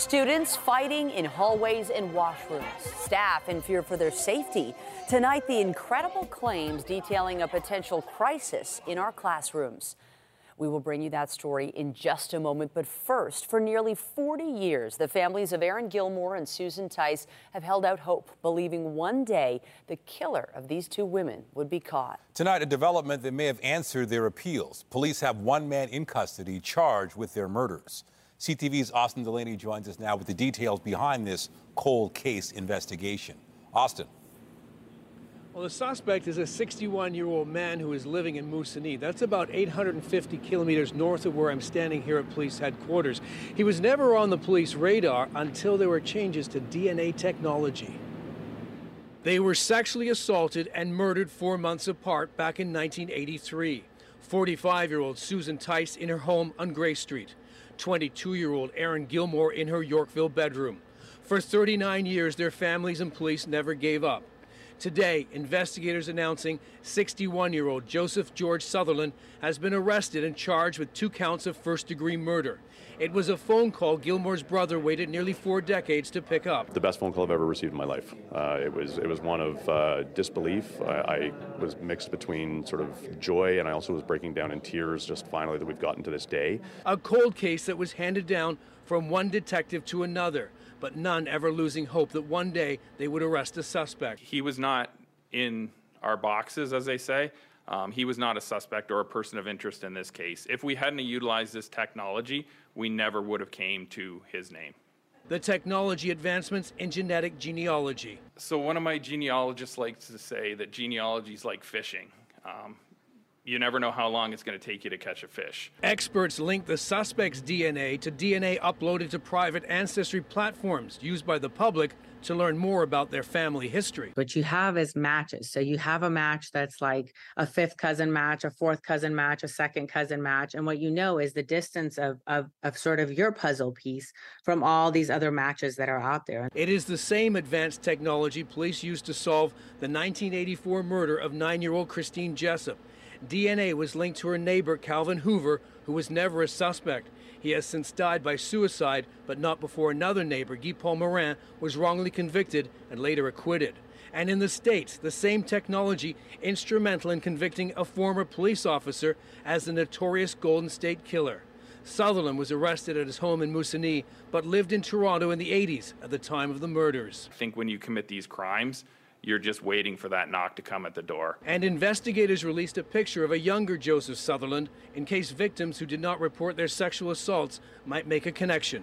Students fighting in hallways and washrooms, staff in fear for their safety. Tonight, the incredible claims detailing a potential crisis in our classrooms. We will bring you that story in just a moment. But first, for nearly 40 years, the families of Erin Gilmore and Susan Tice have held out hope, believing one day the killer of these two women would be caught. Tonight, a development that may have answered their appeals. Police have one man in custody charged with their murders. CTV's Austin Delaney joins us now with the details behind this cold case investigation. Austin. Well, the suspect is a 61 year old man who is living in Moosonee. That's about 850 kilometers north of where I'm standing here at police headquarters. He was never on the police radar until there were changes to DNA technology. They were sexually assaulted and murdered four months apart back in 1983. 45 year old Susan Tice in her home on Gray Street. 22 year old Erin Gilmore in her Yorkville bedroom. For 39 years, their families and police never gave up. Today, investigators announcing 61 year old Joseph George Sutherland has been arrested and charged with two counts of first degree murder. It was a phone call Gilmore's brother waited nearly four decades to pick up. The best phone call I've ever received in my life. Uh, it was it was one of uh, disbelief. I, I, was mixed between sort of joy and I also was breaking down in tears just finally that we've gotten to this day. A cold case that was handed down from one detective to another but none ever losing hope that one day they would arrest a suspect. He was not in our boxes, as they say. Um, he was not a suspect or a person of interest in this case. If we hadn't utilized this technology, we never would have came to his name. The technology advancements in genetic genealogy. So one of my genealogists likes to say that genealogy is like fishing. Um, you never know how long it's going to take you to catch a fish. Experts link the suspect's DNA to DNA uploaded to private ancestry platforms used by the public to learn more about their family history. What you have is matches. So you have a match that's like a fifth cousin match, a fourth cousin match, a second cousin match. And what you know is the distance of, of, of sort of your puzzle piece from all these other matches that are out there. It is the same advanced technology police used to solve the 1984 murder of nine year old Christine Jessop. DNA was linked to her neighbor, Calvin Hoover, who was never a suspect. He has since died by suicide, but not before another neighbor, Guy Paul Morin, was wrongly convicted and later acquitted. And in the States, the same technology instrumental in convicting a former police officer as the notorious Golden State Killer. Sutherland was arrested at his home in Moosonee, but lived in Toronto in the 80s at the time of the murders. I think when you commit these crimes, you're just waiting for that knock to come at the door. And investigators released a picture of a younger Joseph Sutherland in case victims who did not report their sexual assaults might make a connection.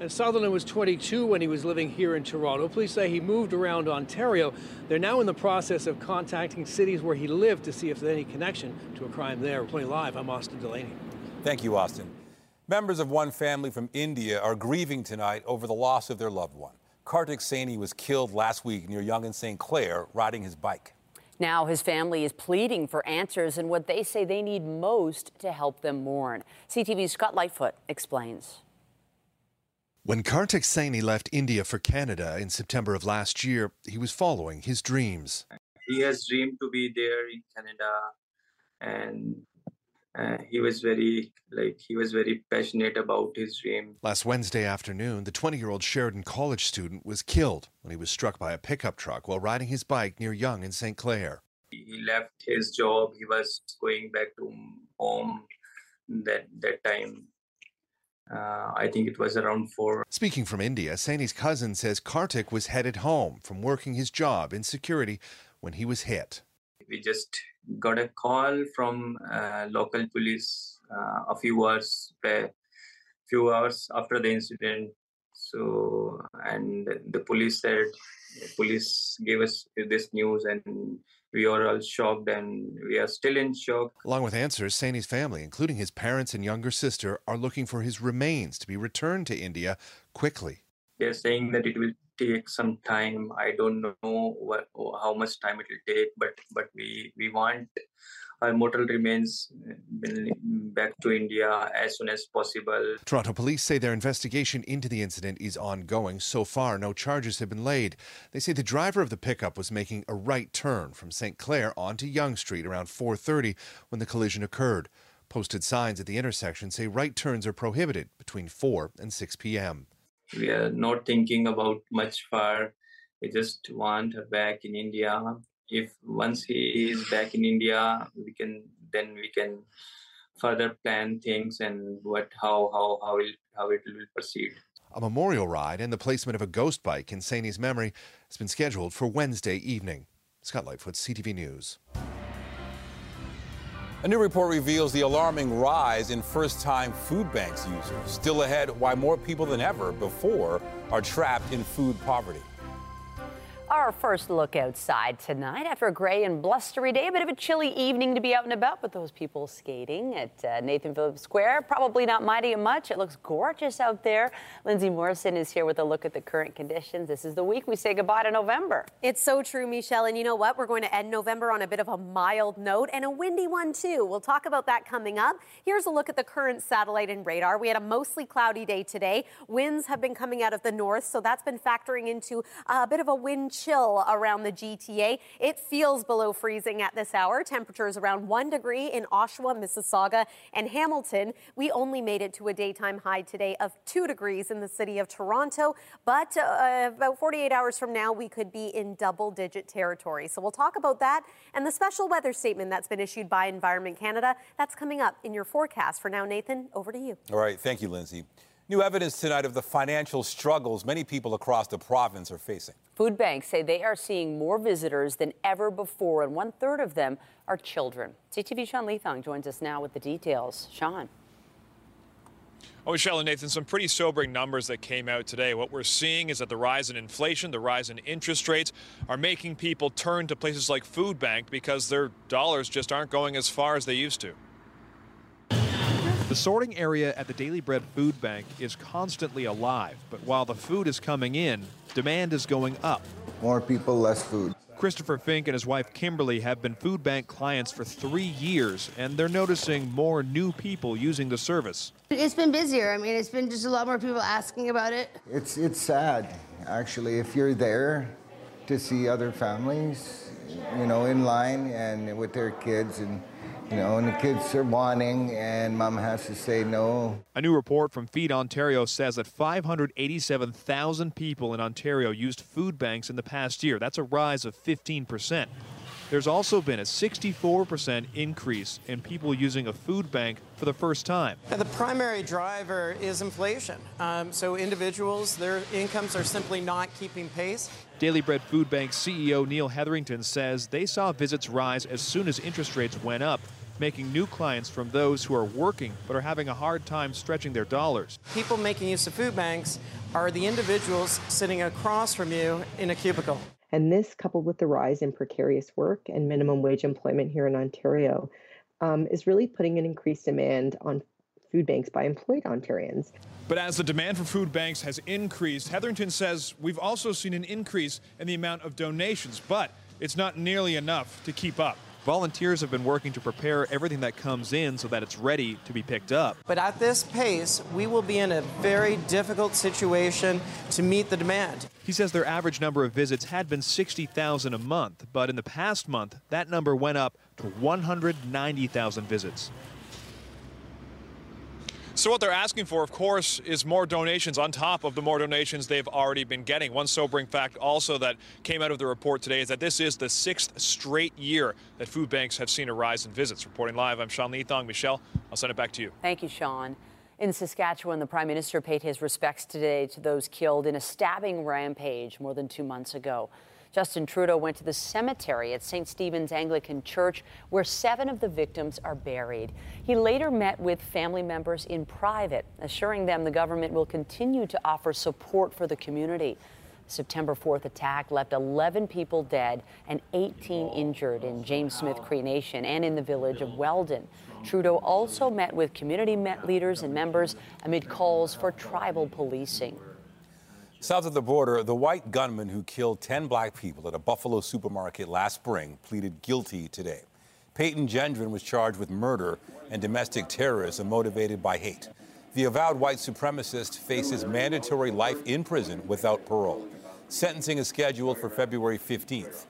And Sutherland was 22 when he was living here in Toronto. Police say he moved around Ontario. They're now in the process of contacting cities where he lived to see if there's any connection to a crime there. Playing live, I'm Austin Delaney. Thank you, Austin. Members of one family from India are grieving tonight over the loss of their loved one. Kartik Saini was killed last week near Yonge and St. Clair riding his bike. Now his family is pleading for answers and what they say they need most to help them mourn. CTV's Scott Lightfoot explains. When Kartik Saini left India for Canada in September of last year, he was following his dreams. He has dreamed to be there in Canada and uh, he was very like he was very passionate about his dream last wednesday afternoon the 20-year-old sheridan college student was killed when he was struck by a pickup truck while riding his bike near Yonge in st clair he left his job he was going back to home that that time uh, I think it was around four. Speaking from India, Saini's cousin says Kartik was headed home from working his job in security when he was hit. We just got a call from uh, local police uh, a few hours few hours after the incident so and the police said police gave us this news and we are all shocked and we are still in shock. Along with answers, Saini's family, including his parents and younger sister, are looking for his remains to be returned to India quickly. They're saying that it will take some time. I don't know what how much time it will take, but but we we want our mortal remains uh, back to India as soon as possible. Toronto police say their investigation into the incident is ongoing. So far, no charges have been laid. They say the driver of the pickup was making a right turn from St. Clair onto Yonge Street around 4:30 when the collision occurred. Posted signs at the intersection say right turns are prohibited between 4 and 6 p.m. We are not thinking about much far. We just want her back in India. If once he is back in India, we can then we can further plan things and what how how how it how it will proceed. A memorial ride and the placement of a ghost bike in Saini's memory has been scheduled for Wednesday evening. Scott Lightfoot, CTV News. A new report reveals the alarming rise in first time food banks users. Still ahead, why more people than ever before are trapped in food poverty. Our first look outside tonight after a gray and blustery day. A bit of a chilly evening to be out and about with those people skating at uh, Nathan Phillips Square. Probably not mighty much. It looks gorgeous out there. Lindsay Morrison is here with a look at the current conditions. This is the week we say goodbye to November. It's so true, Michelle. And you know what? We're going to end November on a bit of a mild note and a windy one, too. We'll talk about that coming up. Here's a look at the current satellite and radar. We had a mostly cloudy day today. Winds have been coming out of the north, so that's been factoring into a bit of a wind chill around the GTA. It feels below freezing at this hour. Temperatures around one degree in Oshawa, Mississauga, and Hamilton. We only made it to a daytime high today of two degrees in the city of Toronto, but uh, about 48 hours from now, we could be in double digit territory. So we'll talk about that and the special weather statement that's been issued by Environment Canada. That's coming up in your forecast. For now, Nathan, over to you. All right. Thank you, Lindsay. New evidence tonight of the financial struggles many people across the province are facing. Food banks say they are seeing more visitors than ever before, and one third of them are children. CTV Sean Leathong joins us now with the details. Sean. Oh, Michelle and Nathan, some pretty sobering numbers that came out today. What we're seeing is that the rise in inflation, the rise in interest rates are making people turn to places like Food Bank because their dollars just aren't going as far as they used to. The sorting area at the Daily Bread Food Bank is constantly alive, but while the food is coming in, demand is going up. More people, less food. Christopher Fink and his wife Kimberly have been food bank clients for three years, and they're noticing more new people using the service. It's been busier. I mean, it's been just a lot more people asking about it. It's it's sad, actually, if you're there to see other families, you know, in line and with their kids and you know, and the kids are wanting, and mom has to say no. A new report from Feed Ontario says that 587,000 people in Ontario used food banks in the past year. That's a rise of 15%. There's also been a 64% increase in people using a food bank for the first time. And The primary driver is inflation. Um, so individuals, their incomes are simply not keeping pace. Daily Bread Food Bank CEO Neil Hetherington says they saw visits rise as soon as interest rates went up making new clients from those who are working but are having a hard time stretching their dollars. People making use of food banks are the individuals sitting across from you in a cubicle. And this, coupled with the rise in precarious work and minimum wage employment here in Ontario, um, is really putting an increased demand on food banks by employed Ontarians. But as the demand for food banks has increased, Hetherington says we've also seen an increase in the amount of donations, but it's not nearly enough to keep up. Volunteers have been working to prepare everything that comes in so that it's ready to be picked up. But at this pace, we will be in a very difficult situation to meet the demand. He says their average number of visits had been 60,000 a month, but in the past month, that number went up to 190,000 visits. So what they're asking for, of course, is more donations on top of the more donations they've already been getting. One sobering fact also that came out of the report today is that this is the sixth straight year that food banks have seen a rise in visits. Reporting live, I'm Sean Leathong. Michelle, I'll send it back to you. Thank you, Sean. In Saskatchewan, the Prime Minister paid his respects today to those killed in a stabbing rampage more than two months ago. Justin Trudeau went to the cemetery at St. Stephen's Anglican Church, where seven of the victims are buried. He later met with family members in private, assuring them the government will continue to offer support for the community. September 4th attack left 11 people dead and 18 injured in James Smith Cree Nation and in the village of Weldon. Trudeau also met with community leaders and members amid calls for tribal policing. South of the border, the white gunman who killed 10 black people at a Buffalo supermarket last spring pleaded guilty today. Payton Gendron was charged with murder and domestic terrorism motivated by hate. The avowed white supremacist faces mandatory life in prison without parole. Sentencing is scheduled for February 15th.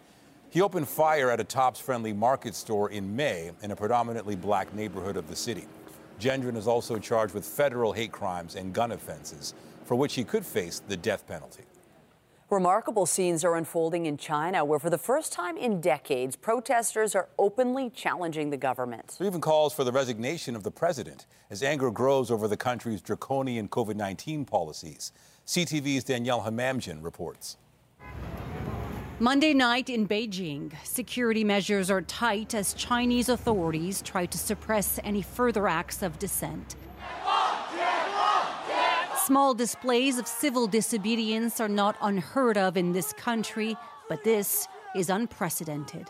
He opened fire at a Tops Friendly Market store in May in a predominantly black neighborhood of the city. Gendron is also charged with federal hate crimes and gun offenses, for which he could face the death penalty. Remarkable scenes are unfolding in China, where for the first time in decades, protesters are openly challenging the government. There even calls for the resignation of the president as anger grows over the country's draconian COVID 19 policies. CTV's Danielle Hamamdjian reports. Monday night in Beijing, security measures are tight as Chinese authorities try to suppress any further acts of dissent. Small displays of civil disobedience are not unheard of in this country, but this is unprecedented.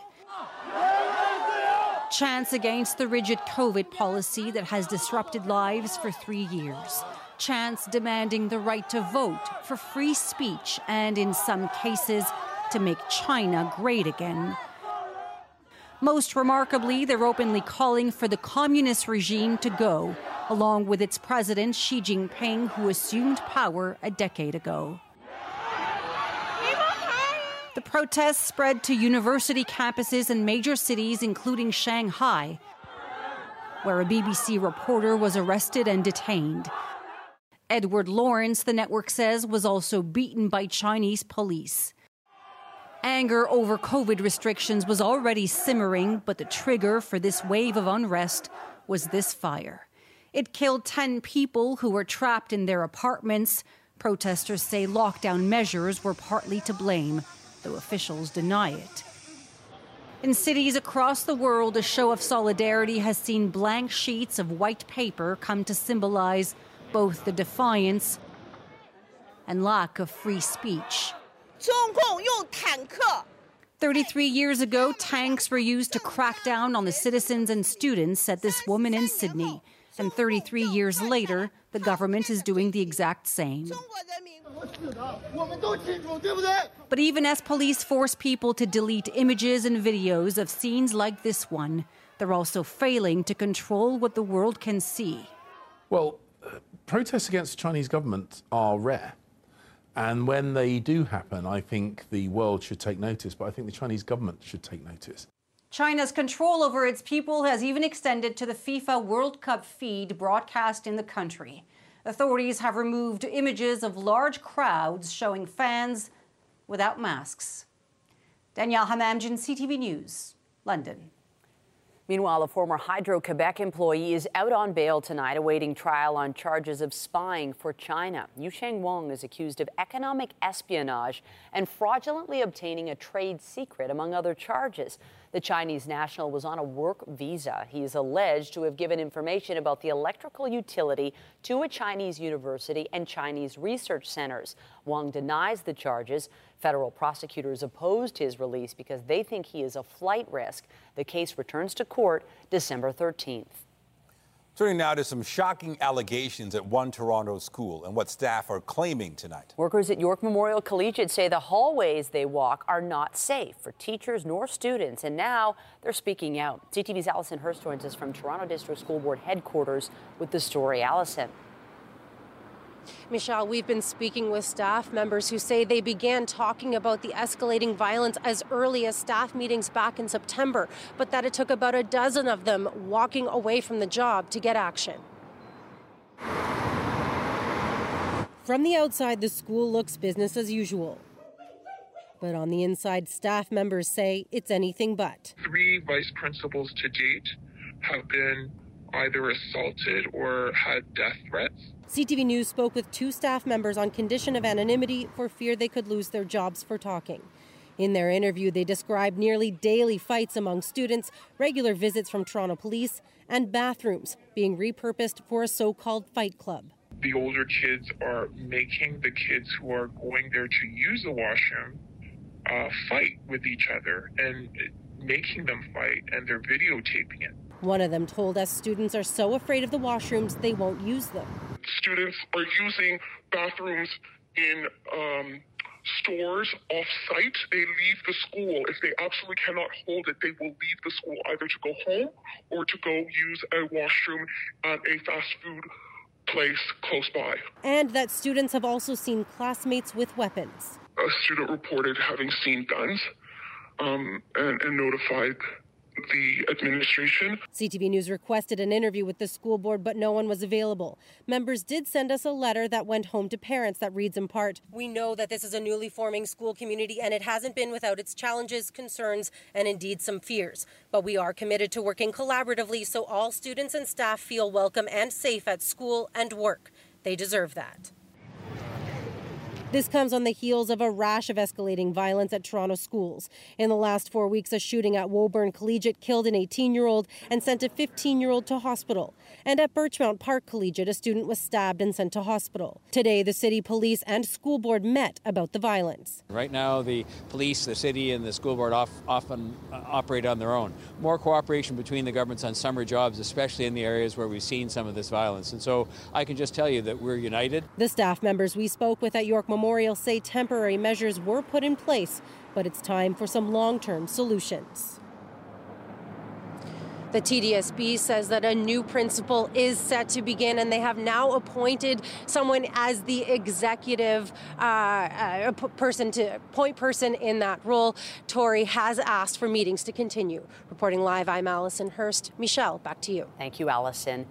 Chants against the rigid COVID policy that has disrupted lives for three years. Chants demanding the right to vote, for free speech, and in some cases, to make China great again. Most remarkably, they're openly calling for the communist regime to go, along with its president Xi Jinping, who assumed power a decade ago. The protests spread to university campuses in major cities, including Shanghai, where a BBC reporter was arrested and detained. Edward Lawrence, the network says, was also beaten by Chinese police. Anger over COVID restrictions was already simmering, but the trigger for this wave of unrest was this fire. It killed 10 people who were trapped in their apartments. Protesters say lockdown measures were partly to blame, though officials deny it. In cities across the world, a show of solidarity has seen blank sheets of white paper come to symbolize both the defiance and lack of free speech. 33 years ago, tanks were used to crack down on the citizens and students, at this woman in Sydney. And 33 years later, the government is doing the exact same. But even as police force people to delete images and videos of scenes like this one, they're also failing to control what the world can see. Well, uh, protests against the Chinese government are rare. And when they do happen, I think the world should take notice, but I think the Chinese government should take notice. China's control over its people has even extended to the FIFA World Cup feed broadcast in the country. Authorities have removed images of large crowds showing fans without masks. Danielle Hamamdjian, CTV News, London. Meanwhile, a former Hydro Quebec employee is out on bail tonight, awaiting trial on charges of spying for China. Yuesheng Wang is accused of economic espionage and fraudulently obtaining a trade secret, among other charges. The Chinese national was on a work visa. He is alleged to have given information about the electrical utility to a Chinese university and Chinese research centers. Wang denies the charges. Federal prosecutors opposed his release because they think he is a flight risk. The case returns to court December 13th. Turning now to some shocking allegations at one Toronto school and what staff are claiming tonight. Workers at York Memorial Collegiate say the hallways they walk are not safe for teachers nor students, and now they're speaking out. CTV's Allison Hurst joins us from Toronto District School Board headquarters with the story. Allison. Michelle, we've been speaking with staff members who say they began talking about the escalating violence as early as staff meetings back in September, but that it took about a dozen of them walking away from the job to get action. From the outside, the school looks business as usual. But on the inside, staff members say it's anything but. Three vice principals to date have been either assaulted or had death threats. CTV News spoke with two staff members on condition of anonymity for fear they could lose their jobs for talking. In their interview, they described nearly daily fights among students, regular visits from Toronto police, and bathrooms being repurposed for a so called fight club. The older kids are making the kids who are going there to use the washroom uh, fight with each other and making them fight, and they're videotaping it. One of them told us students are so afraid of the washrooms they won't use them. Students are using bathrooms in um, stores off site. They leave the school. If they absolutely cannot hold it, they will leave the school either to go home or to go use a washroom at a fast food place close by. And that students have also seen classmates with weapons. A student reported having seen guns um, and, and notified the administration. CTV News requested an interview with the school board, but no one was available. Members did send us a letter that went home to parents that reads in part We know that this is a newly forming school community and it hasn't been without its challenges, concerns, and indeed some fears. But we are committed to working collaboratively so all students and staff feel welcome and safe at school and work. They deserve that. This comes on the heels of a rash of escalating violence at Toronto schools. In the last four weeks, a shooting at Woburn Collegiate killed an 18 year old and sent a 15 year old to hospital. And at Birchmount Park Collegiate, a student was stabbed and sent to hospital. Today, the city police and school board met about the violence. Right now, the police, the city, and the school board off, often uh, operate on their own. More cooperation between the governments on summer jobs, especially in the areas where we've seen some of this violence. And so I can just tell you that we're united. The staff members we spoke with at York Memorial say temporary measures were put in place, but it's time for some long term solutions. The TDSB says that a new principal is set to begin, and they have now appointed someone as the executive uh, uh, person to point person in that role. Tory has asked for meetings to continue. Reporting live, I'm Allison Hurst. Michelle, back to you. Thank you, Allison.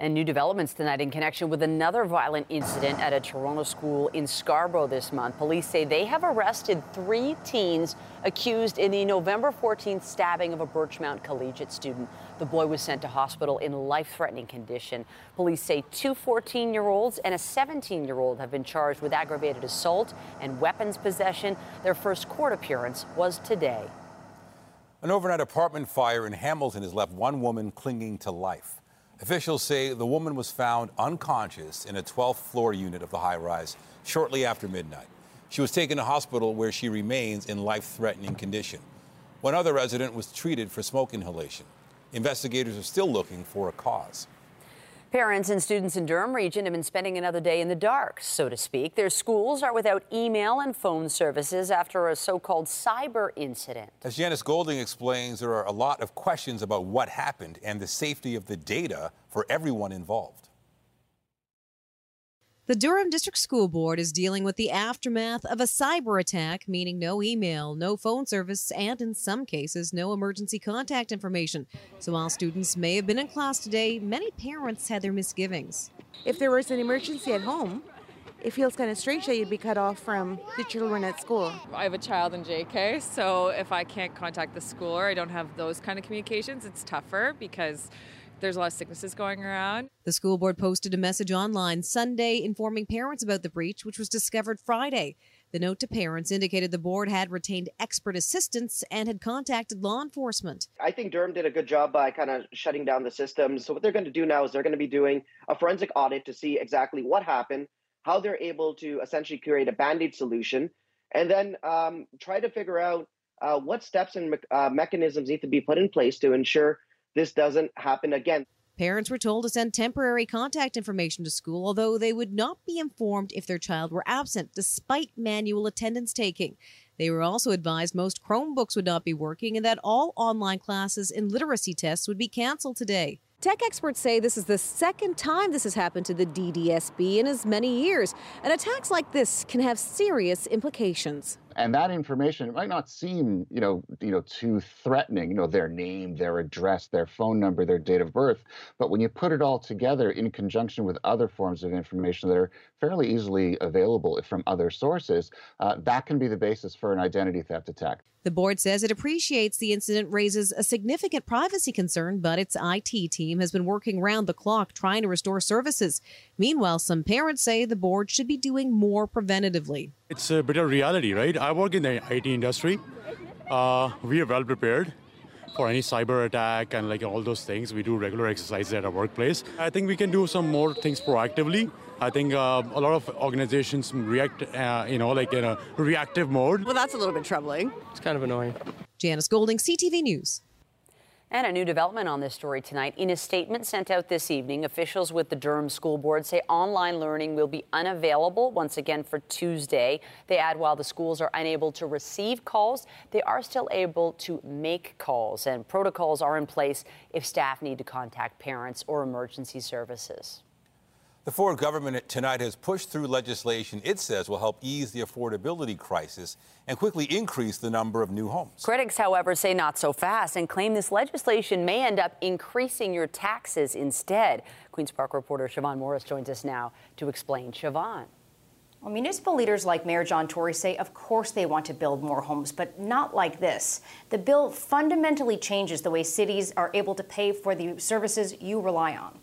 And new developments tonight in connection with another violent incident at a Toronto school in Scarborough this month. Police say they have arrested three teens accused in the November 14th stabbing of a Birchmount collegiate student. The boy was sent to hospital in life threatening condition. Police say two 14 year olds and a 17 year old have been charged with aggravated assault and weapons possession. Their first court appearance was today. An overnight apartment fire in Hamilton has left one woman clinging to life. Officials say the woman was found unconscious in a 12th floor unit of the high rise shortly after midnight. She was taken to hospital where she remains in life threatening condition. One other resident was treated for smoke inhalation. Investigators are still looking for a cause. Parents and students in Durham region have been spending another day in the dark, so to speak. Their schools are without email and phone services after a so-called cyber incident. As Janice Golding explains, there are a lot of questions about what happened and the safety of the data for everyone involved. The Durham District School Board is dealing with the aftermath of a cyber attack, meaning no email, no phone service, and in some cases, no emergency contact information. So while students may have been in class today, many parents had their misgivings. If there was an emergency at home, it feels kind of strange that you'd be cut off from the children at school. I have a child in JK, so if I can't contact the school or I don't have those kind of communications, it's tougher because there's a lot of sicknesses going around. The school board posted a message online Sunday informing parents about the breach, which was discovered Friday. The note to parents indicated the board had retained expert assistance and had contacted law enforcement. I think Durham did a good job by kind of shutting down the system. So, what they're going to do now is they're going to be doing a forensic audit to see exactly what happened, how they're able to essentially create a band aid solution, and then um, try to figure out uh, what steps and me- uh, mechanisms need to be put in place to ensure this doesn't happen again. Parents were told to send temporary contact information to school, although they would not be informed if their child were absent, despite manual attendance taking. They were also advised most Chromebooks would not be working and that all online classes and literacy tests would be canceled today. Tech experts say this is the second time this has happened to the DDSB in as many years, and attacks like this can have serious implications and that information it might not seem you know you know too threatening you know their name their address their phone number their date of birth but when you put it all together in conjunction with other forms of information that are fairly easily available from other sources uh, that can be the basis for an identity theft attack the board says it appreciates the incident raises a significant privacy concern, but its IT team has been working round the clock trying to restore services. Meanwhile, some parents say the board should be doing more preventatively. It's a bit of reality, right? I work in the IT industry. Uh, we are well prepared for any cyber attack and like all those things. We do regular exercises at our workplace. I think we can do some more things proactively. I think uh, a lot of organizations react, uh, you know, like in a reactive mode. Well, that's a little bit troubling. It's kind of annoying. Janice Golding, CTV News. And a new development on this story tonight. In a statement sent out this evening, officials with the Durham School Board say online learning will be unavailable once again for Tuesday. They add while the schools are unable to receive calls, they are still able to make calls, and protocols are in place if staff need to contact parents or emergency services. The Ford government tonight has pushed through legislation it says will help ease the affordability crisis and quickly increase the number of new homes. Critics, however, say not so fast and claim this legislation may end up increasing your taxes instead. Queen's Park reporter Siobhan Morris joins us now to explain. Siobhan. Well, municipal leaders like Mayor John Tory say, of course, they want to build more homes, but not like this. The bill fundamentally changes the way cities are able to pay for the services you rely on.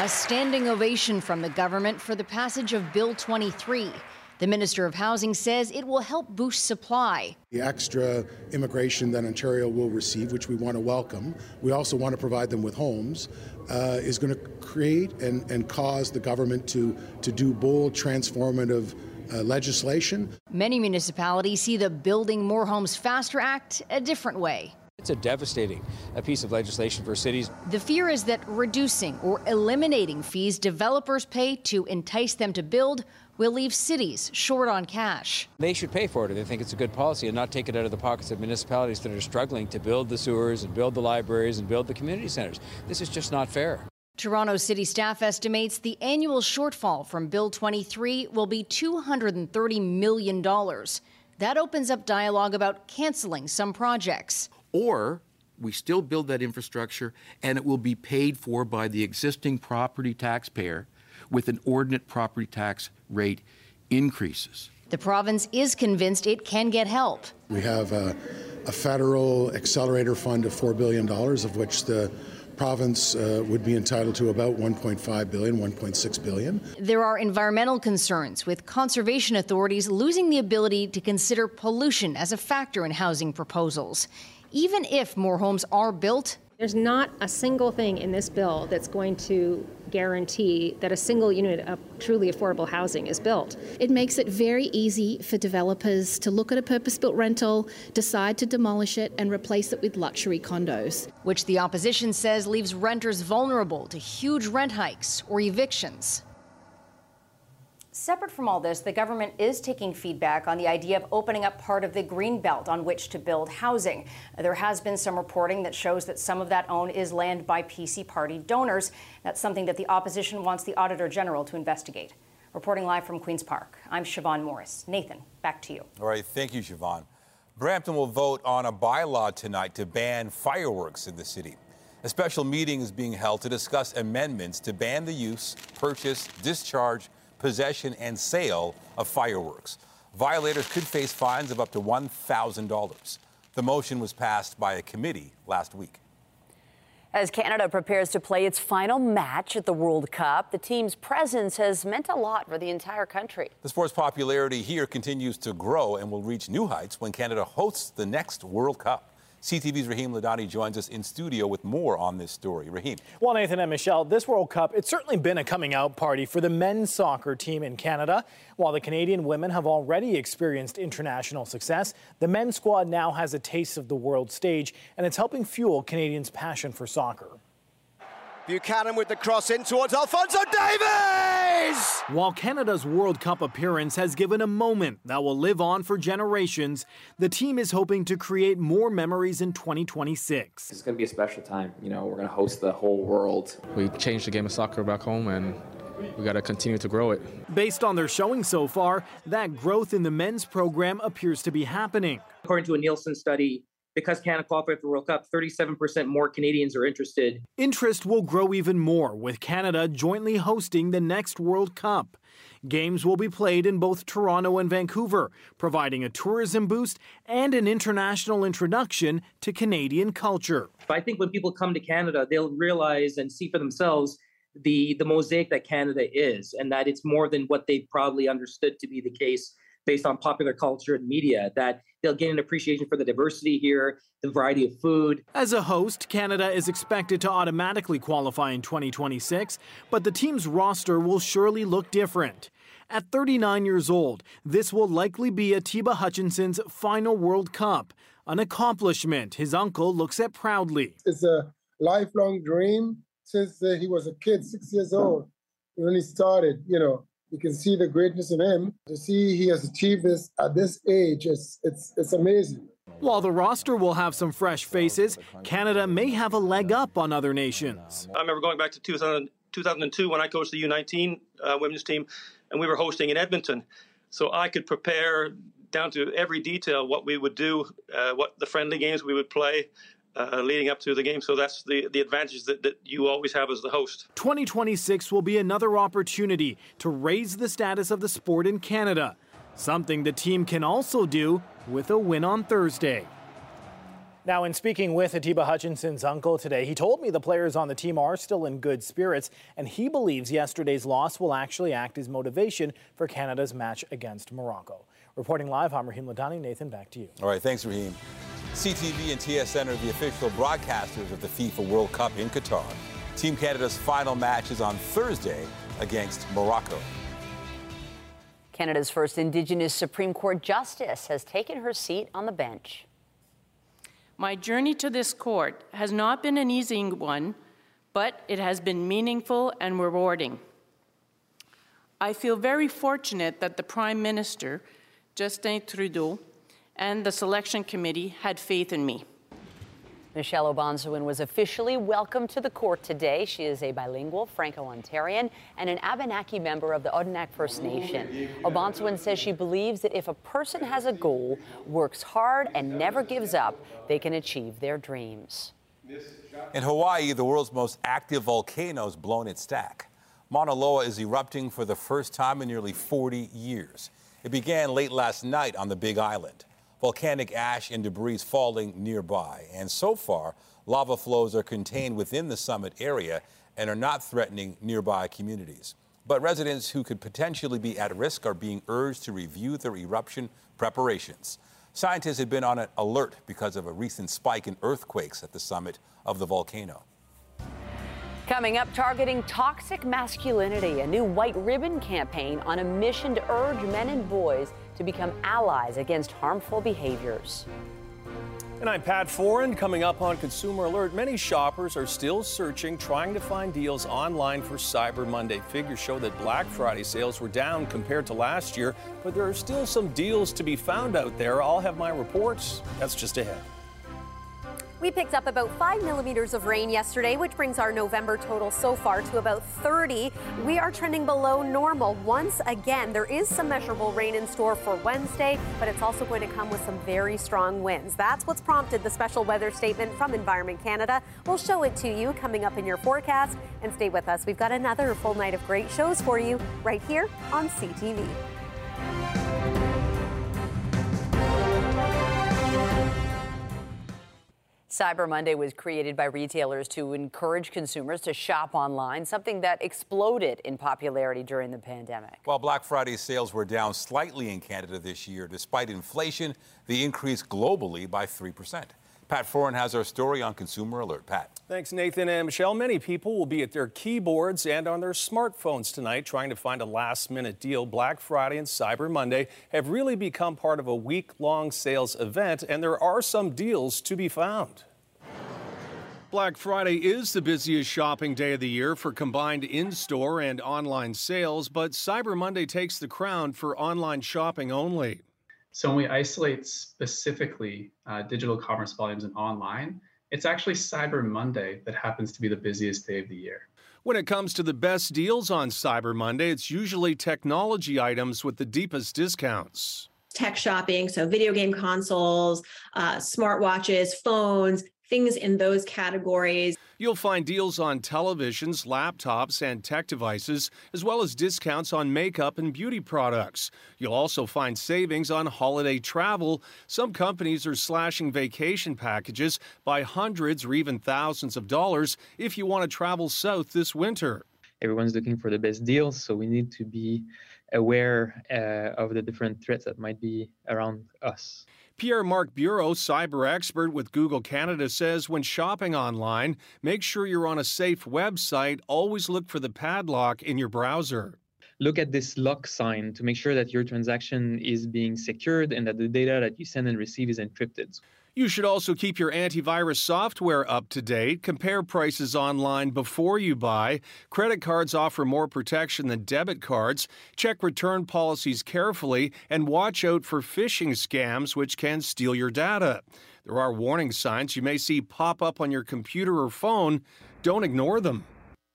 A standing ovation from the government for the passage of Bill 23. The Minister of Housing says it will help boost supply. The extra immigration that Ontario will receive, which we want to welcome, we also want to provide them with homes, uh, is going to create and, and cause the government to, to do bold, transformative uh, legislation. Many municipalities see the Building More Homes Faster Act a different way. It's a devastating a piece of legislation for cities. The fear is that reducing or eliminating fees developers pay to entice them to build will leave cities short on cash. They should pay for it if they think it's a good policy and not take it out of the pockets of municipalities that are struggling to build the sewers and build the libraries and build the community centers. This is just not fair. Toronto City staff estimates the annual shortfall from Bill 23 will be $230 million. That opens up dialogue about canceling some projects. Or we still build that infrastructure and it will be paid for by the existing property taxpayer with an ordinate property tax rate increases. The province is convinced it can get help. We have a, a federal accelerator fund of $4 billion, of which the province uh, would be entitled to about 1.5 billion, 1.6 billion. There are environmental concerns with conservation authorities losing the ability to consider pollution as a factor in housing proposals even if more homes are built. There's not a single thing in this bill that's going to guarantee that a single unit of truly affordable housing is built. It makes it very easy for developers to look at a purpose built rental, decide to demolish it, and replace it with luxury condos. Which the opposition says leaves renters vulnerable to huge rent hikes or evictions. Separate from all this, the government is taking feedback on the idea of opening up part of the green belt on which to build housing. There has been some reporting that shows that some of that own is land by PC party donors. That's something that the opposition wants the Auditor General to investigate. Reporting live from Queen's Park, I'm Siobhan Morris. Nathan, back to you. All right, thank you, Siobhan. Brampton will vote on a bylaw tonight to ban fireworks in the city. A special meeting is being held to discuss amendments to ban the use, purchase, discharge, possession, and sale of fireworks. Violators could face fines of up to $1,000. The motion was passed by a committee last week. As Canada prepares to play its final match at the World Cup, the team's presence has meant a lot for the entire country. The sport's popularity here continues to grow and will reach new heights when Canada hosts the next World Cup. CTV's Raheem Ladani joins us in studio with more on this story. Raheem. Well, Nathan and Michelle, this World Cup, it's certainly been a coming out party for the men's soccer team in Canada. While the Canadian women have already experienced international success, the men's squad now has a taste of the world stage, and it's helping fuel Canadians' passion for soccer. Buchanan with the cross in towards Alfonso Davies! While Canada's World Cup appearance has given a moment that will live on for generations, the team is hoping to create more memories in 2026. It's going to be a special time. You know, we're going to host the whole world. We changed the game of soccer back home and we got to continue to grow it. Based on their showing so far, that growth in the men's program appears to be happening. According to a Nielsen study, because Canada qualified for the World Cup, 37% more Canadians are interested. Interest will grow even more with Canada jointly hosting the next World Cup. Games will be played in both Toronto and Vancouver, providing a tourism boost and an international introduction to Canadian culture. I think when people come to Canada, they'll realize and see for themselves the the mosaic that Canada is, and that it's more than what they probably understood to be the case based on popular culture and media, that they'll gain an appreciation for the diversity here, the variety of food. As a host, Canada is expected to automatically qualify in 2026, but the team's roster will surely look different. At 39 years old, this will likely be Atiba Hutchinson's final World Cup, an accomplishment his uncle looks at proudly. It's a lifelong dream since uh, he was a kid, six years old, when he started, you know, you can see the greatness in him. To see he has achieved this at this age, it's it's it's amazing. While the roster will have some fresh faces, Canada may have a leg up on other nations. I remember going back to 2000, 2002 when I coached the U19 uh, women's team, and we were hosting in Edmonton. So I could prepare down to every detail what we would do, uh, what the friendly games we would play, uh, leading up to the game. So that's the, the advantage that, that you always have as the host. 2026 will be another opportunity to raise the status of the sport in Canada, something the team can also do with a win on Thursday. Now, in speaking with Atiba Hutchinson's uncle today, he told me the players on the team are still in good spirits, and he believes yesterday's loss will actually act as motivation for Canada's match against Morocco. Reporting live, I'm Raheem Ladani. Nathan, back to you. All right, thanks, Raheem. CTV and TSN are the official broadcasters of the FIFA World Cup in Qatar. Team Canada's final match is on Thursday against Morocco. Canada's first Indigenous Supreme Court justice has taken her seat on the bench. My journey to this court has not been an easy one, but it has been meaningful and rewarding. I feel very fortunate that the Prime Minister, Justin Trudeau, and the selection committee had faith in me. Michelle O'Bonsawin was officially welcomed to the court today. She is a bilingual Franco-Ontarian and an Abenaki member of the Odanak First Nation. O'Bonsawin says she believes that if a person has a goal, works hard, and never gives up, they can achieve their dreams. In Hawaii, the world's most active volcano has blown its stack. Mauna Loa is erupting for the first time in nearly 40 years. It began late last night on the Big Island volcanic ash and debris falling nearby. And so far, lava flows are contained within the summit area and are not threatening nearby communities. But residents who could potentially be at risk are being urged to review their eruption preparations. Scientists had been on an alert because of a recent spike in earthquakes at the summit of the volcano. Coming up, targeting toxic masculinity, a new white ribbon campaign on a mission to urge men and boys to become allies against harmful behaviors. And I'm Pat Foran. Coming up on Consumer Alert, many shoppers are still searching, trying to find deals online for Cyber Monday. Figures show that Black Friday sales were down compared to last year, but there are still some deals to be found out there. I'll have my reports. That's just ahead. We picked up about 5 millimeters of rain yesterday, which brings our November total so far to about 30. We are trending below normal once again. There is some measurable rain in store for Wednesday, but it's also going to come with some very strong winds. That's what's prompted the special weather statement from Environment Canada. We'll show it to you coming up in your forecast. And stay with us. We've got another full night of great shows for you right here on CTV. Cyber Monday was created by retailers to encourage consumers to shop online, something that exploded in popularity during the pandemic. While Black Friday sales were down slightly in Canada this year, despite inflation, they increased globally by 3%. Pat Foran has our story on Consumer Alert. Pat. Thanks, Nathan and Michelle. Many people will be at their keyboards and on their smartphones tonight trying to find a last minute deal. Black Friday and Cyber Monday have really become part of a week long sales event, and there are some deals to be found. Black Friday is the busiest shopping day of the year for combined in store and online sales, but Cyber Monday takes the crown for online shopping only. So when we isolate specifically uh, digital commerce volumes and online, it's actually Cyber Monday that happens to be the busiest day of the year. When it comes to the best deals on Cyber Monday, it's usually technology items with the deepest discounts. Tech shopping, so video game consoles, uh, smartwatches, phones, things in those categories. You'll find deals on televisions, laptops, and tech devices, as well as discounts on makeup and beauty products. You'll also find savings on holiday travel. Some companies are slashing vacation packages by hundreds or even thousands of dollars if you want to travel south this winter. Everyone's looking for the best deals, so we need to be aware uh, of the different threats that might be around us. Pierre Marc Bureau, cyber expert with Google Canada, says when shopping online, make sure you're on a safe website. Always look for the padlock in your browser. Look at this lock sign to make sure that your transaction is being secured and that the data that you send and receive is encrypted. You should also keep your antivirus software up to date. Compare prices online before you buy. Credit cards offer more protection than debit cards. Check return policies carefully and watch out for phishing scams, which can steal your data. There are warning signs you may see pop up on your computer or phone. Don't ignore them.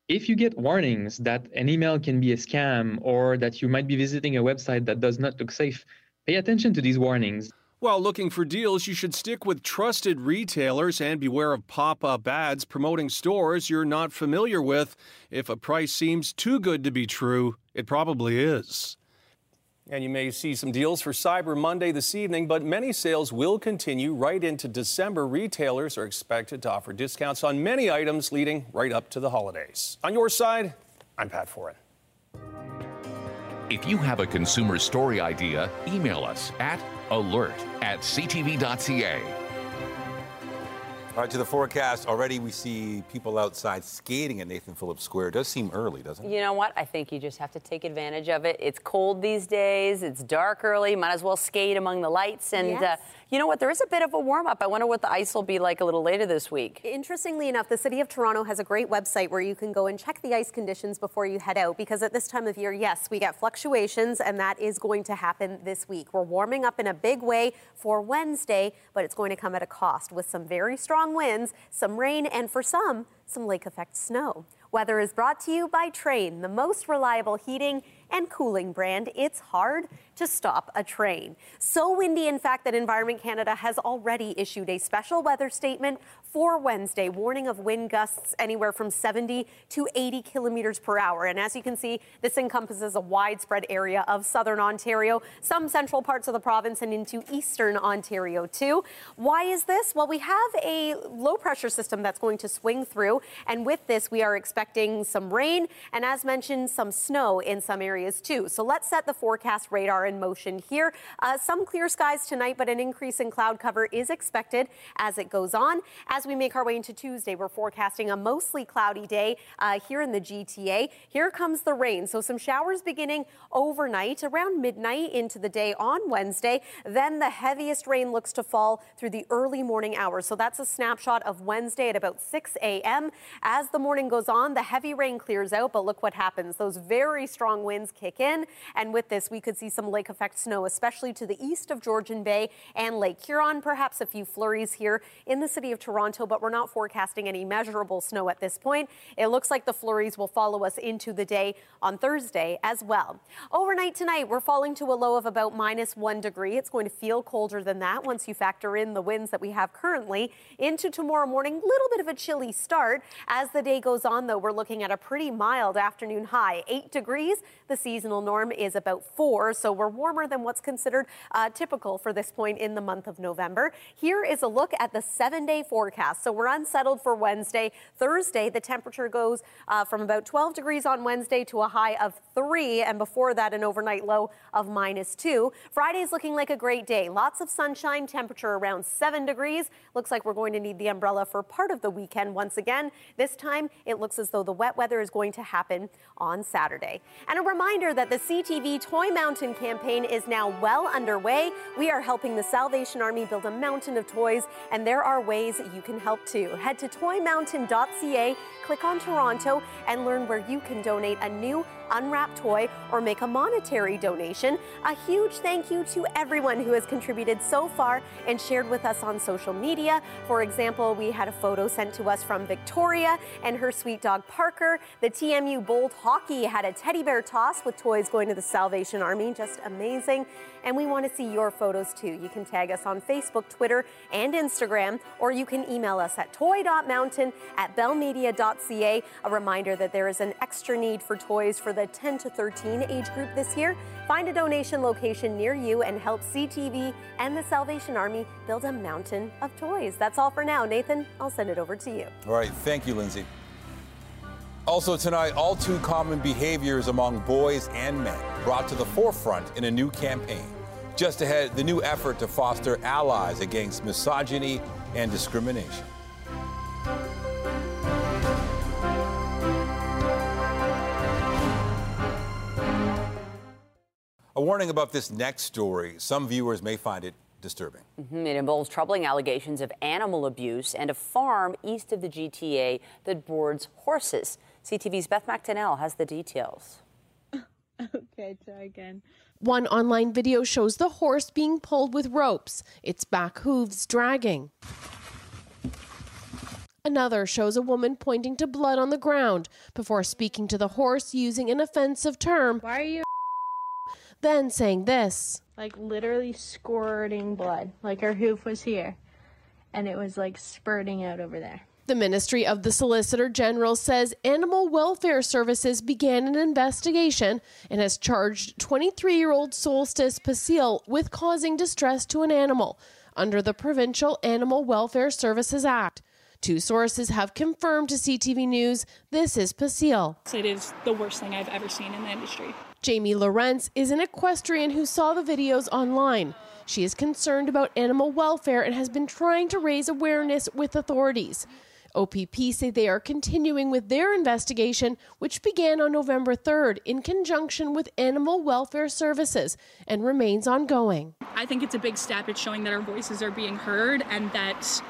If you get warnings that an email can be a scam or that you might be visiting a website that does not look safe, pay attention to these warnings. While looking for deals, you should stick with trusted retailers and beware of pop up ads promoting stores you're not familiar with. If a price seems too good to be true, it probably is. And you may see some deals for Cyber Monday this evening, but many sales will continue right into December. Retailers are expected to offer discounts on many items leading right up to the holidays. On your side, I'm Pat Foran. If you have a consumer story idea, email us at alert at ctv.ca. All right, to the forecast. Already we see people outside skating at Nathan Phillips Square. It does seem early, doesn't it? You know what? I think you just have to take advantage of it. It's cold these days. It's dark early. Might as well skate among the lights. And uh, Yes. uh, you know what? There is a bit of a warm up. I wonder what the ice will be like a little later this week. Interestingly enough, the City of Toronto has a great website where you can go and check the ice conditions before you head out because at this time of year, yes, we get fluctuations and that is going to happen this week. We're warming up in a big way for Wednesday, but it's going to come at a cost with some very strong winds, some rain, and for some, some lake effect snow. Weather is brought to you by Trane, the most reliable heating and cooling brand. It's hard to stop a Trane. So windy, in fact, that Environment Canada has already issued a special weather statement for Wednesday, warning of wind gusts anywhere from 70 to 80 kilometers per hour. And as you can see, this encompasses a widespread area of southern Ontario, some central parts of the province, and into eastern Ontario too. Why is this? Well, we have a low pressure system that's going to swing through, and with this, we are expecting some rain and, as mentioned, some snow in some areas too. So let's set the forecast radar in motion here. Uh, some clear skies tonight, but an increase in cloud cover is expected as it goes on. As we make our way into Tuesday, we're forecasting a mostly cloudy day uh, here in the GTA. Here comes the rain. So some showers beginning overnight around midnight into the day on Wednesday. Then the heaviest rain looks to fall through the early morning hours. So that's a snapshot of Wednesday at about 6 a.m. As the morning goes on, the heavy rain clears out, but look what happens. Those very strong winds kick in. And with this, we could see some lake effect snow, especially to the east of Georgian Bay and Lake Huron. Perhaps a few flurries here in the city of Toronto, but we're not forecasting any measurable snow at this point. It looks like the flurries will follow us into the day on Thursday as well. Overnight tonight, we're falling to a low of about minus one degree. It's going to feel colder than that once you factor in the winds that we have currently. Into tomorrow morning, little bit of a chilly start. As the day goes on, though, we're looking at a pretty mild afternoon high, eight degrees. The seasonal norm is about four, so we're warmer than what's considered uh, typical for this point in the month of November. Here is a look at the seven day forecast. So we're unsettled for Wednesday. Thursday, the temperature goes uh, from about 12 degrees on Wednesday to a high of three, and before that, an overnight low of minus two. Friday's looking like a great day. Lots of sunshine, temperature around seven degrees. Looks like we're going to need the umbrella for part of the weekend once again. This time, it looks as though the wet weather is going to happen on Saturday. And a reminder that the CTV Toy Mountain campaign is now well underway. We are helping the Salvation Army build a mountain of toys, and there are ways you can help too. Head to toymountain.ca, click on Toronto, and learn where you can donate a new unwrapped toy or make a monetary donation. A huge thank you to everyone who has contributed so far and shared with us on social media. For example, we had a photo sent to us from Victoria and her sweet dog Parker. The TMU Bold Hockey had a teddy bear toss with toys going to the Salvation Army. Just amazing. And we want to see your photos too. You can tag us on Facebook, Twitter, and Instagram, or you can email us at toy.mountain at bellmedia.ca. A reminder that there is an extra need for toys for the 10 to 13 age group this year. Find a donation location near you and help CTV and the Salvation Army build a mountain of toys. That's all for now. Nathan, I'll send it over to you. All right, thank you, Lindsay. Also tonight, all too common behaviors among boys and men brought to the forefront in a new campaign. Just ahead, the new effort to foster allies against misogyny and discrimination. A warning about this next story. Some viewers may find it disturbing. Mm-hmm. It involves troubling allegations of animal abuse and a farm east of the GTA that boards horses. CTV's Beth Macdonell has the details. okay, try again. One online video shows the horse being pulled with ropes, its back hooves dragging. Another shows a woman pointing to blood on the ground before speaking to the horse using an offensive term. Why are you? Then saying this. Like literally squirting blood. Like her hoof was here and it was like spurting out over there. The Ministry of the Solicitor General says Animal Welfare Services began an investigation and has charged 23 year old Solstice Pasil with causing distress to an animal under the Provincial Animal Welfare Services Act. Two sources have confirmed to CTV News this is Pasil. It is the worst thing I've ever seen in the industry. Jamie Lorenz is an equestrian who saw the videos online. She is concerned about animal welfare and has been trying to raise awareness with authorities. OPP say they are continuing with their investigation, which began on November 3rd in conjunction with Animal Welfare Services and remains ongoing. I think it's a big step. It's showing that our voices are being heard and that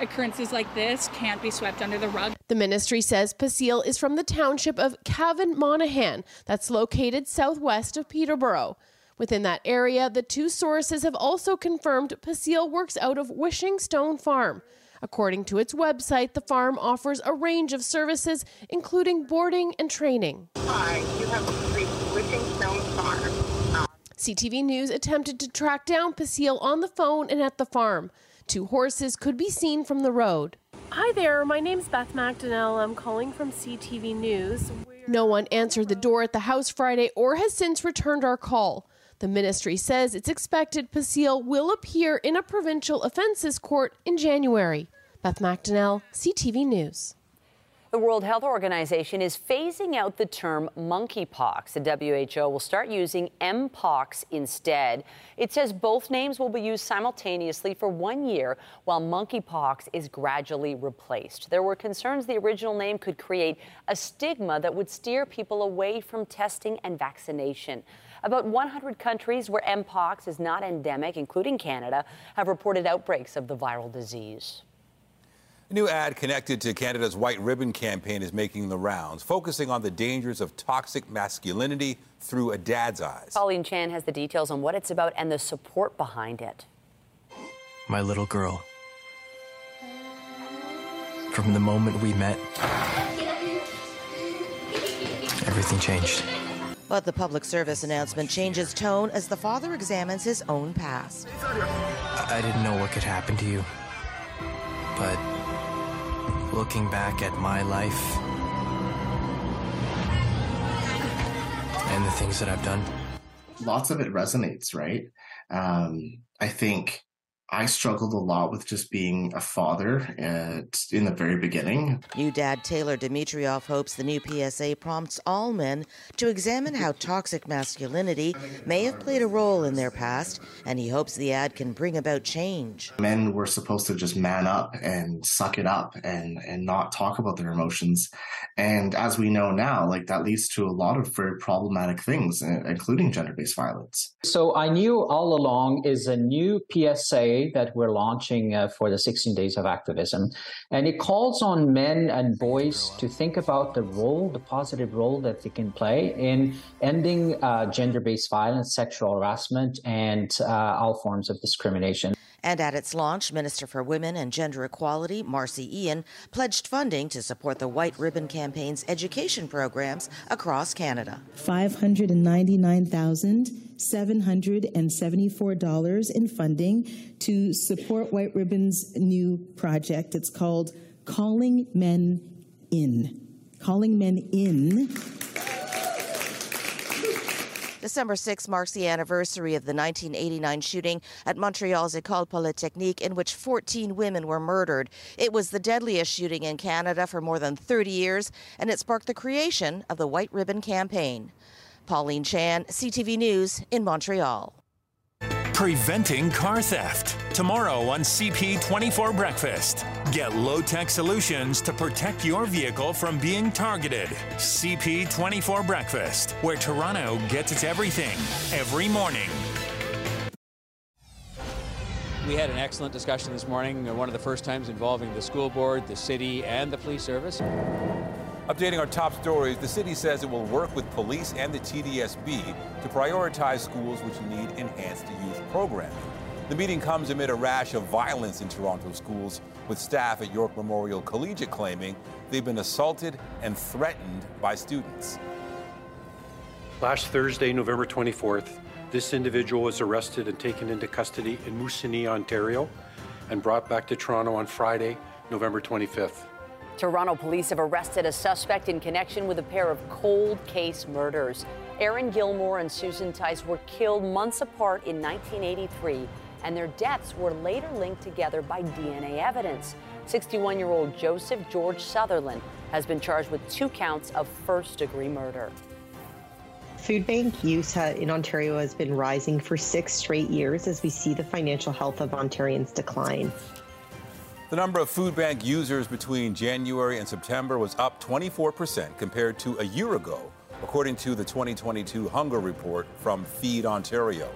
occurrences like this can't be swept under the rug. The ministry says Pasil is from the township of Cavan Monaghan, that's located southwest of Peterborough. Within that area, the two sources have also confirmed Pasil works out of Wishing Stone Farm. According to its website, the farm offers a range of services, including boarding and training. Hi, you have reached Wishing Stone Farm. CTV News attempted to track down Pasil on the phone and at the farm. Two horses could be seen from the road. Hi there, my name's Beth Macdonell. I'm calling from CTV News. No one answered the door at the house Friday or has since returned our call. The ministry says it's expected Pasil will appear in a provincial offences court in January. Beth Macdonell, CTV News. The World Health Organization is phasing out the term monkeypox. The WHO will start using mpox instead. It says both names will be used simultaneously for one year while monkeypox is gradually replaced. There were concerns the original name could create a stigma that would steer people away from testing and vaccination. About 100 countries where mpox is not endemic, including Canada, have reported outbreaks of the viral disease. A new ad connected to Canada's White Ribbon campaign is making the rounds, focusing on the dangers of toxic masculinity through a dad's eyes. Pauline Chan has the details on what it's about and the support behind it. My little girl. From the moment we met, everything changed. But the public service announcement changes tone as the father examines his own past. I didn't know what could happen to you. But looking back at my life and the things that I've done. Lots of it resonates, right? Um, I think I struggled a lot with just being a father at, in the very beginning. New dad Taylor Dimitrioff hopes the new PSA prompts all men to examine how toxic masculinity may have played a role in their past, and he hopes the ad can bring about change. Men were supposed to just man up and suck it up and, and not talk about their emotions. And as we know now, like that leads to a lot of very problematic things, uh, including gender based violence. So I knew all along is a new PSA that we're launching uh, for the 16 Days of Activism. And it calls on men and boys to think about the role, the positive role that they can play in ending uh, gender based violence, sexual harassment, and uh, all forms of discrimination. And at its launch, Minister for Women and Gender Equality, Marci Ien, pledged funding to support the White Ribbon Campaign's education programs across Canada. $599,774 in funding to support White Ribbon's new project. It's called Calling Men In. Calling Men In December 6 marks the anniversary of the 1989 shooting at Montreal's École Polytechnique, in which 14 women were murdered. It was the deadliest shooting in Canada for more than 30 years, and it sparked the creation of the White Ribbon Campaign. Pauline Chan, CTV News in Montreal. Preventing car theft. Tomorrow on CP24 Breakfast. Get low tech solutions to protect your vehicle from being targeted. CP24 Breakfast, where Toronto gets its everything every morning. We had an excellent discussion this morning, uh, one of the first times involving the school board, the city, and the police service. Updating our top stories, the city says it will work with police and the TDSB to prioritize schools which need enhanced youth programming. The meeting comes amid a rash of violence in Toronto schools, with staff at York Memorial Collegiate claiming they've been assaulted and threatened by students. Last Thursday, November 24th, this individual was arrested and taken into custody in Moosonee, Ontario, and brought back to Toronto on Friday, November 25th. Toronto police have arrested a suspect in connection with a pair of cold case murders. Erin Gilmore and Susan Tice were killed months apart in 1983, and their deaths were later linked together by DNA evidence. 61 year old Joseph George Sutherland has been charged with two counts of first degree murder. Food bank use in Ontario has been rising for six straight years as we see the financial health of Ontarians decline. The number of food bank users between January and September was up 24% compared to a year ago, according to the 2022 Hunger Report from Feed Ontario.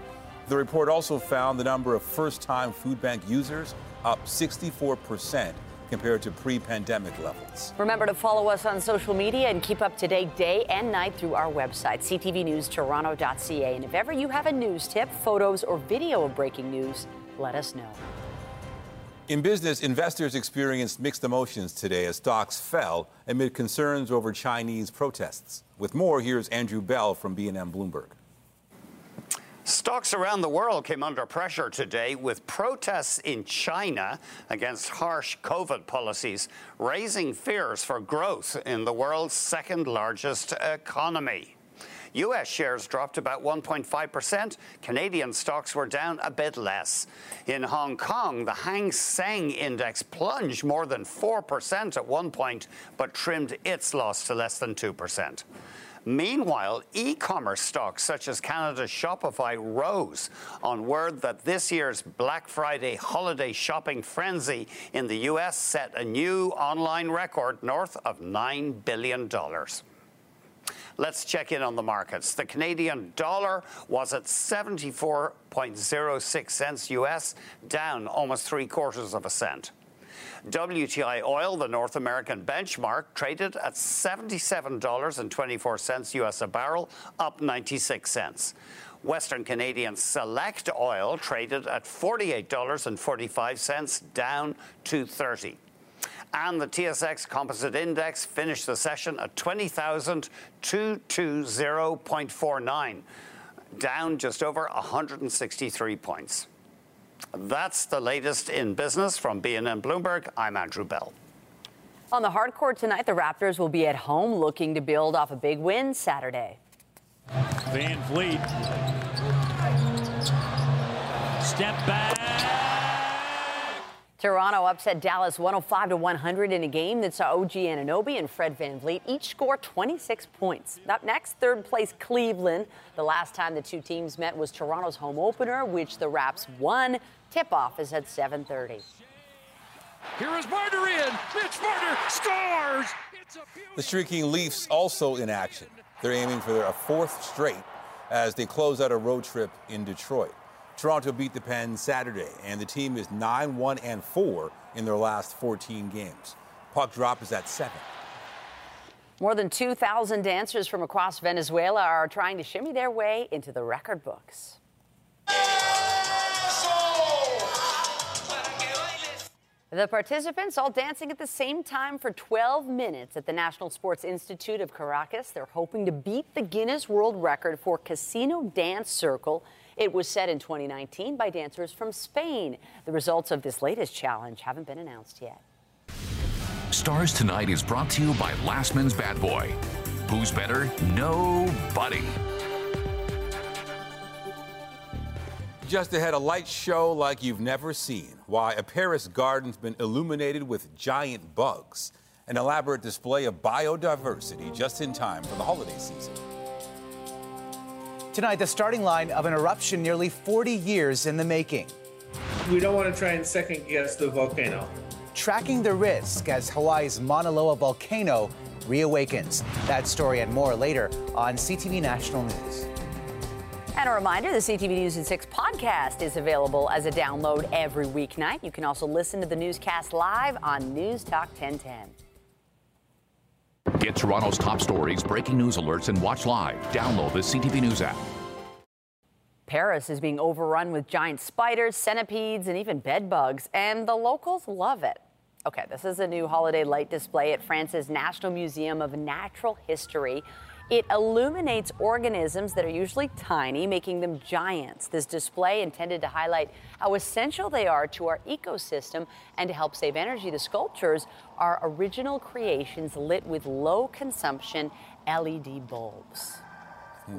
The report also found the number of first time food bank users up 64% compared to pre pandemic levels. Remember to follow us on social media and keep up to date day and night through our website, ctvnewstoronto.ca. And if ever you have a news tip, photos, or video of breaking news, let us know. In business, investors experienced mixed emotions today as stocks fell amid concerns over Chinese protests. With more, here's Andrew Bell from BNN Bloomberg. Stocks around the world came under pressure today with protests in China against harsh COVID policies, raising fears for growth in the world's second largest economy. U.S. shares dropped about 1.5%. Canadian stocks were down a bit less. In Hong Kong, the Hang Seng index plunged more than 4% at one point, but trimmed its loss to less than 2%. Meanwhile, e commerce stocks such as Canada's Shopify rose on word that this year's Black Friday holiday shopping frenzy in the U.S. set a new online record north of $9 billion. Let's check in on the markets. The Canadian dollar was at 74.06 cents US, down almost three quarters of a cent. WTI oil, the North American benchmark, traded at $77.24 US a barrel, up 96 cents. Western Canadian Select oil traded at $48.45, down 230 and the TSX Composite Index finished the session at 20,220.49, down just over 163 points. That's the latest in business from BNN Bloomberg. I'm Andrew Bell. On the hard court tonight, the Raptors will be at home looking to build off a big win Saturday. VanVleet. Step back. Toronto upset Dallas 105 to 100 in a game that saw OG Anunoby and Fred Van VanVleet each score 26 points. Up next, third place Cleveland. The last time the two teams met was Toronto's home opener, which the Raps won. Tip-off is at 7:30. Here is Martin. Mitch Marner scores. The streaking Leafs also in action. They're aiming for their fourth straight as they close out a road trip in Detroit. Toronto beat the Pens Saturday, and the team is 9 1 and 4 in their last 14 games. Puck drop is at 7. More than 2,000 dancers from across Venezuela are trying to shimmy their way into the record books. The participants all dancing at the same time for 12 minutes at the National Sports Institute of Caracas. They're hoping to beat the Guinness World Record for Casino Dance Circle. It was set in 2019 by dancers from Spain. The results of this latest challenge haven't been announced yet. Stars Tonight is brought to you by Lastman's Bad Boy. Who's better? Nobody. Just ahead, a light show like you've never seen. Why a Paris garden's been illuminated with giant bugs. An elaborate display of biodiversity just in time for the holiday season. Tonight, the starting line of an eruption nearly 40 years in the making. We don't want to try and second guess the volcano. Tracking the risk as Hawaii's Mauna Loa volcano reawakens. That story and more later on CTV National News. And a reminder the CTV News at 6 podcast is available as a download every weeknight. You can also listen to the newscast live on News Talk 1010. Get Toronto's top stories, breaking news alerts, and watch live. Download the CTV News app. Paris is being overrun with giant spiders, centipedes, and even bed bugs, and the locals love it. Okay, this is a new holiday light display at France's National Museum of Natural History. It illuminates organisms that are usually tiny, making them giants. This display intended to highlight how essential they are to our ecosystem and to help save energy. The sculptures are original creations lit with low consumption LED bulbs.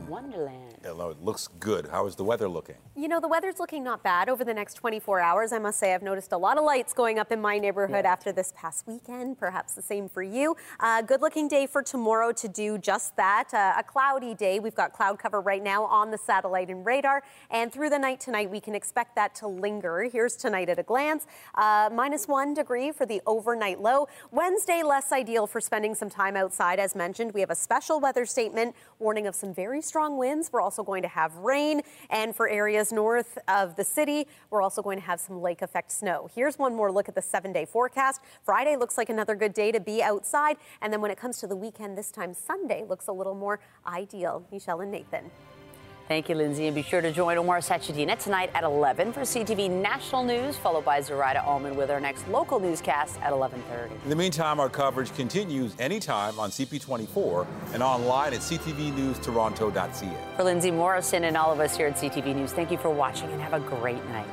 Wonderland. Hello, it looks good. How is the weather looking? You know, the weather's looking not bad over the next 24 hours. I must say, I've noticed a lot of lights going up in my neighborhood yeah. after this past weekend. Perhaps the same for you. Uh, good looking day for tomorrow to do just that. Uh, a cloudy day. We've got cloud cover right now on the satellite and radar. And through the night tonight, we can expect that to linger. Here's tonight at a glance uh, minus one degree for the overnight low. Wednesday, less ideal for spending some time outside. As mentioned, we have a special weather statement warning of some very strong winds. We're also going to have rain. And for areas north of the city, we're also going to have some lake effect snow. Here's one more look at the seven day forecast. Friday looks like another good day to be outside. And then when it comes to the weekend, this time Sunday looks a little more ideal. Michelle and Nathan. Thank you, Lindsay. And be sure to join Omar Sachedina tonight at 11 for CTV National News, followed by Zuraidah Alman with our next local newscast at 11.30. In the meantime, our coverage continues anytime on CP24 and online at ctvnewstoronto.ca. For Lindsay Morrison and all of us here at CTV News, thank you for watching and have a great night.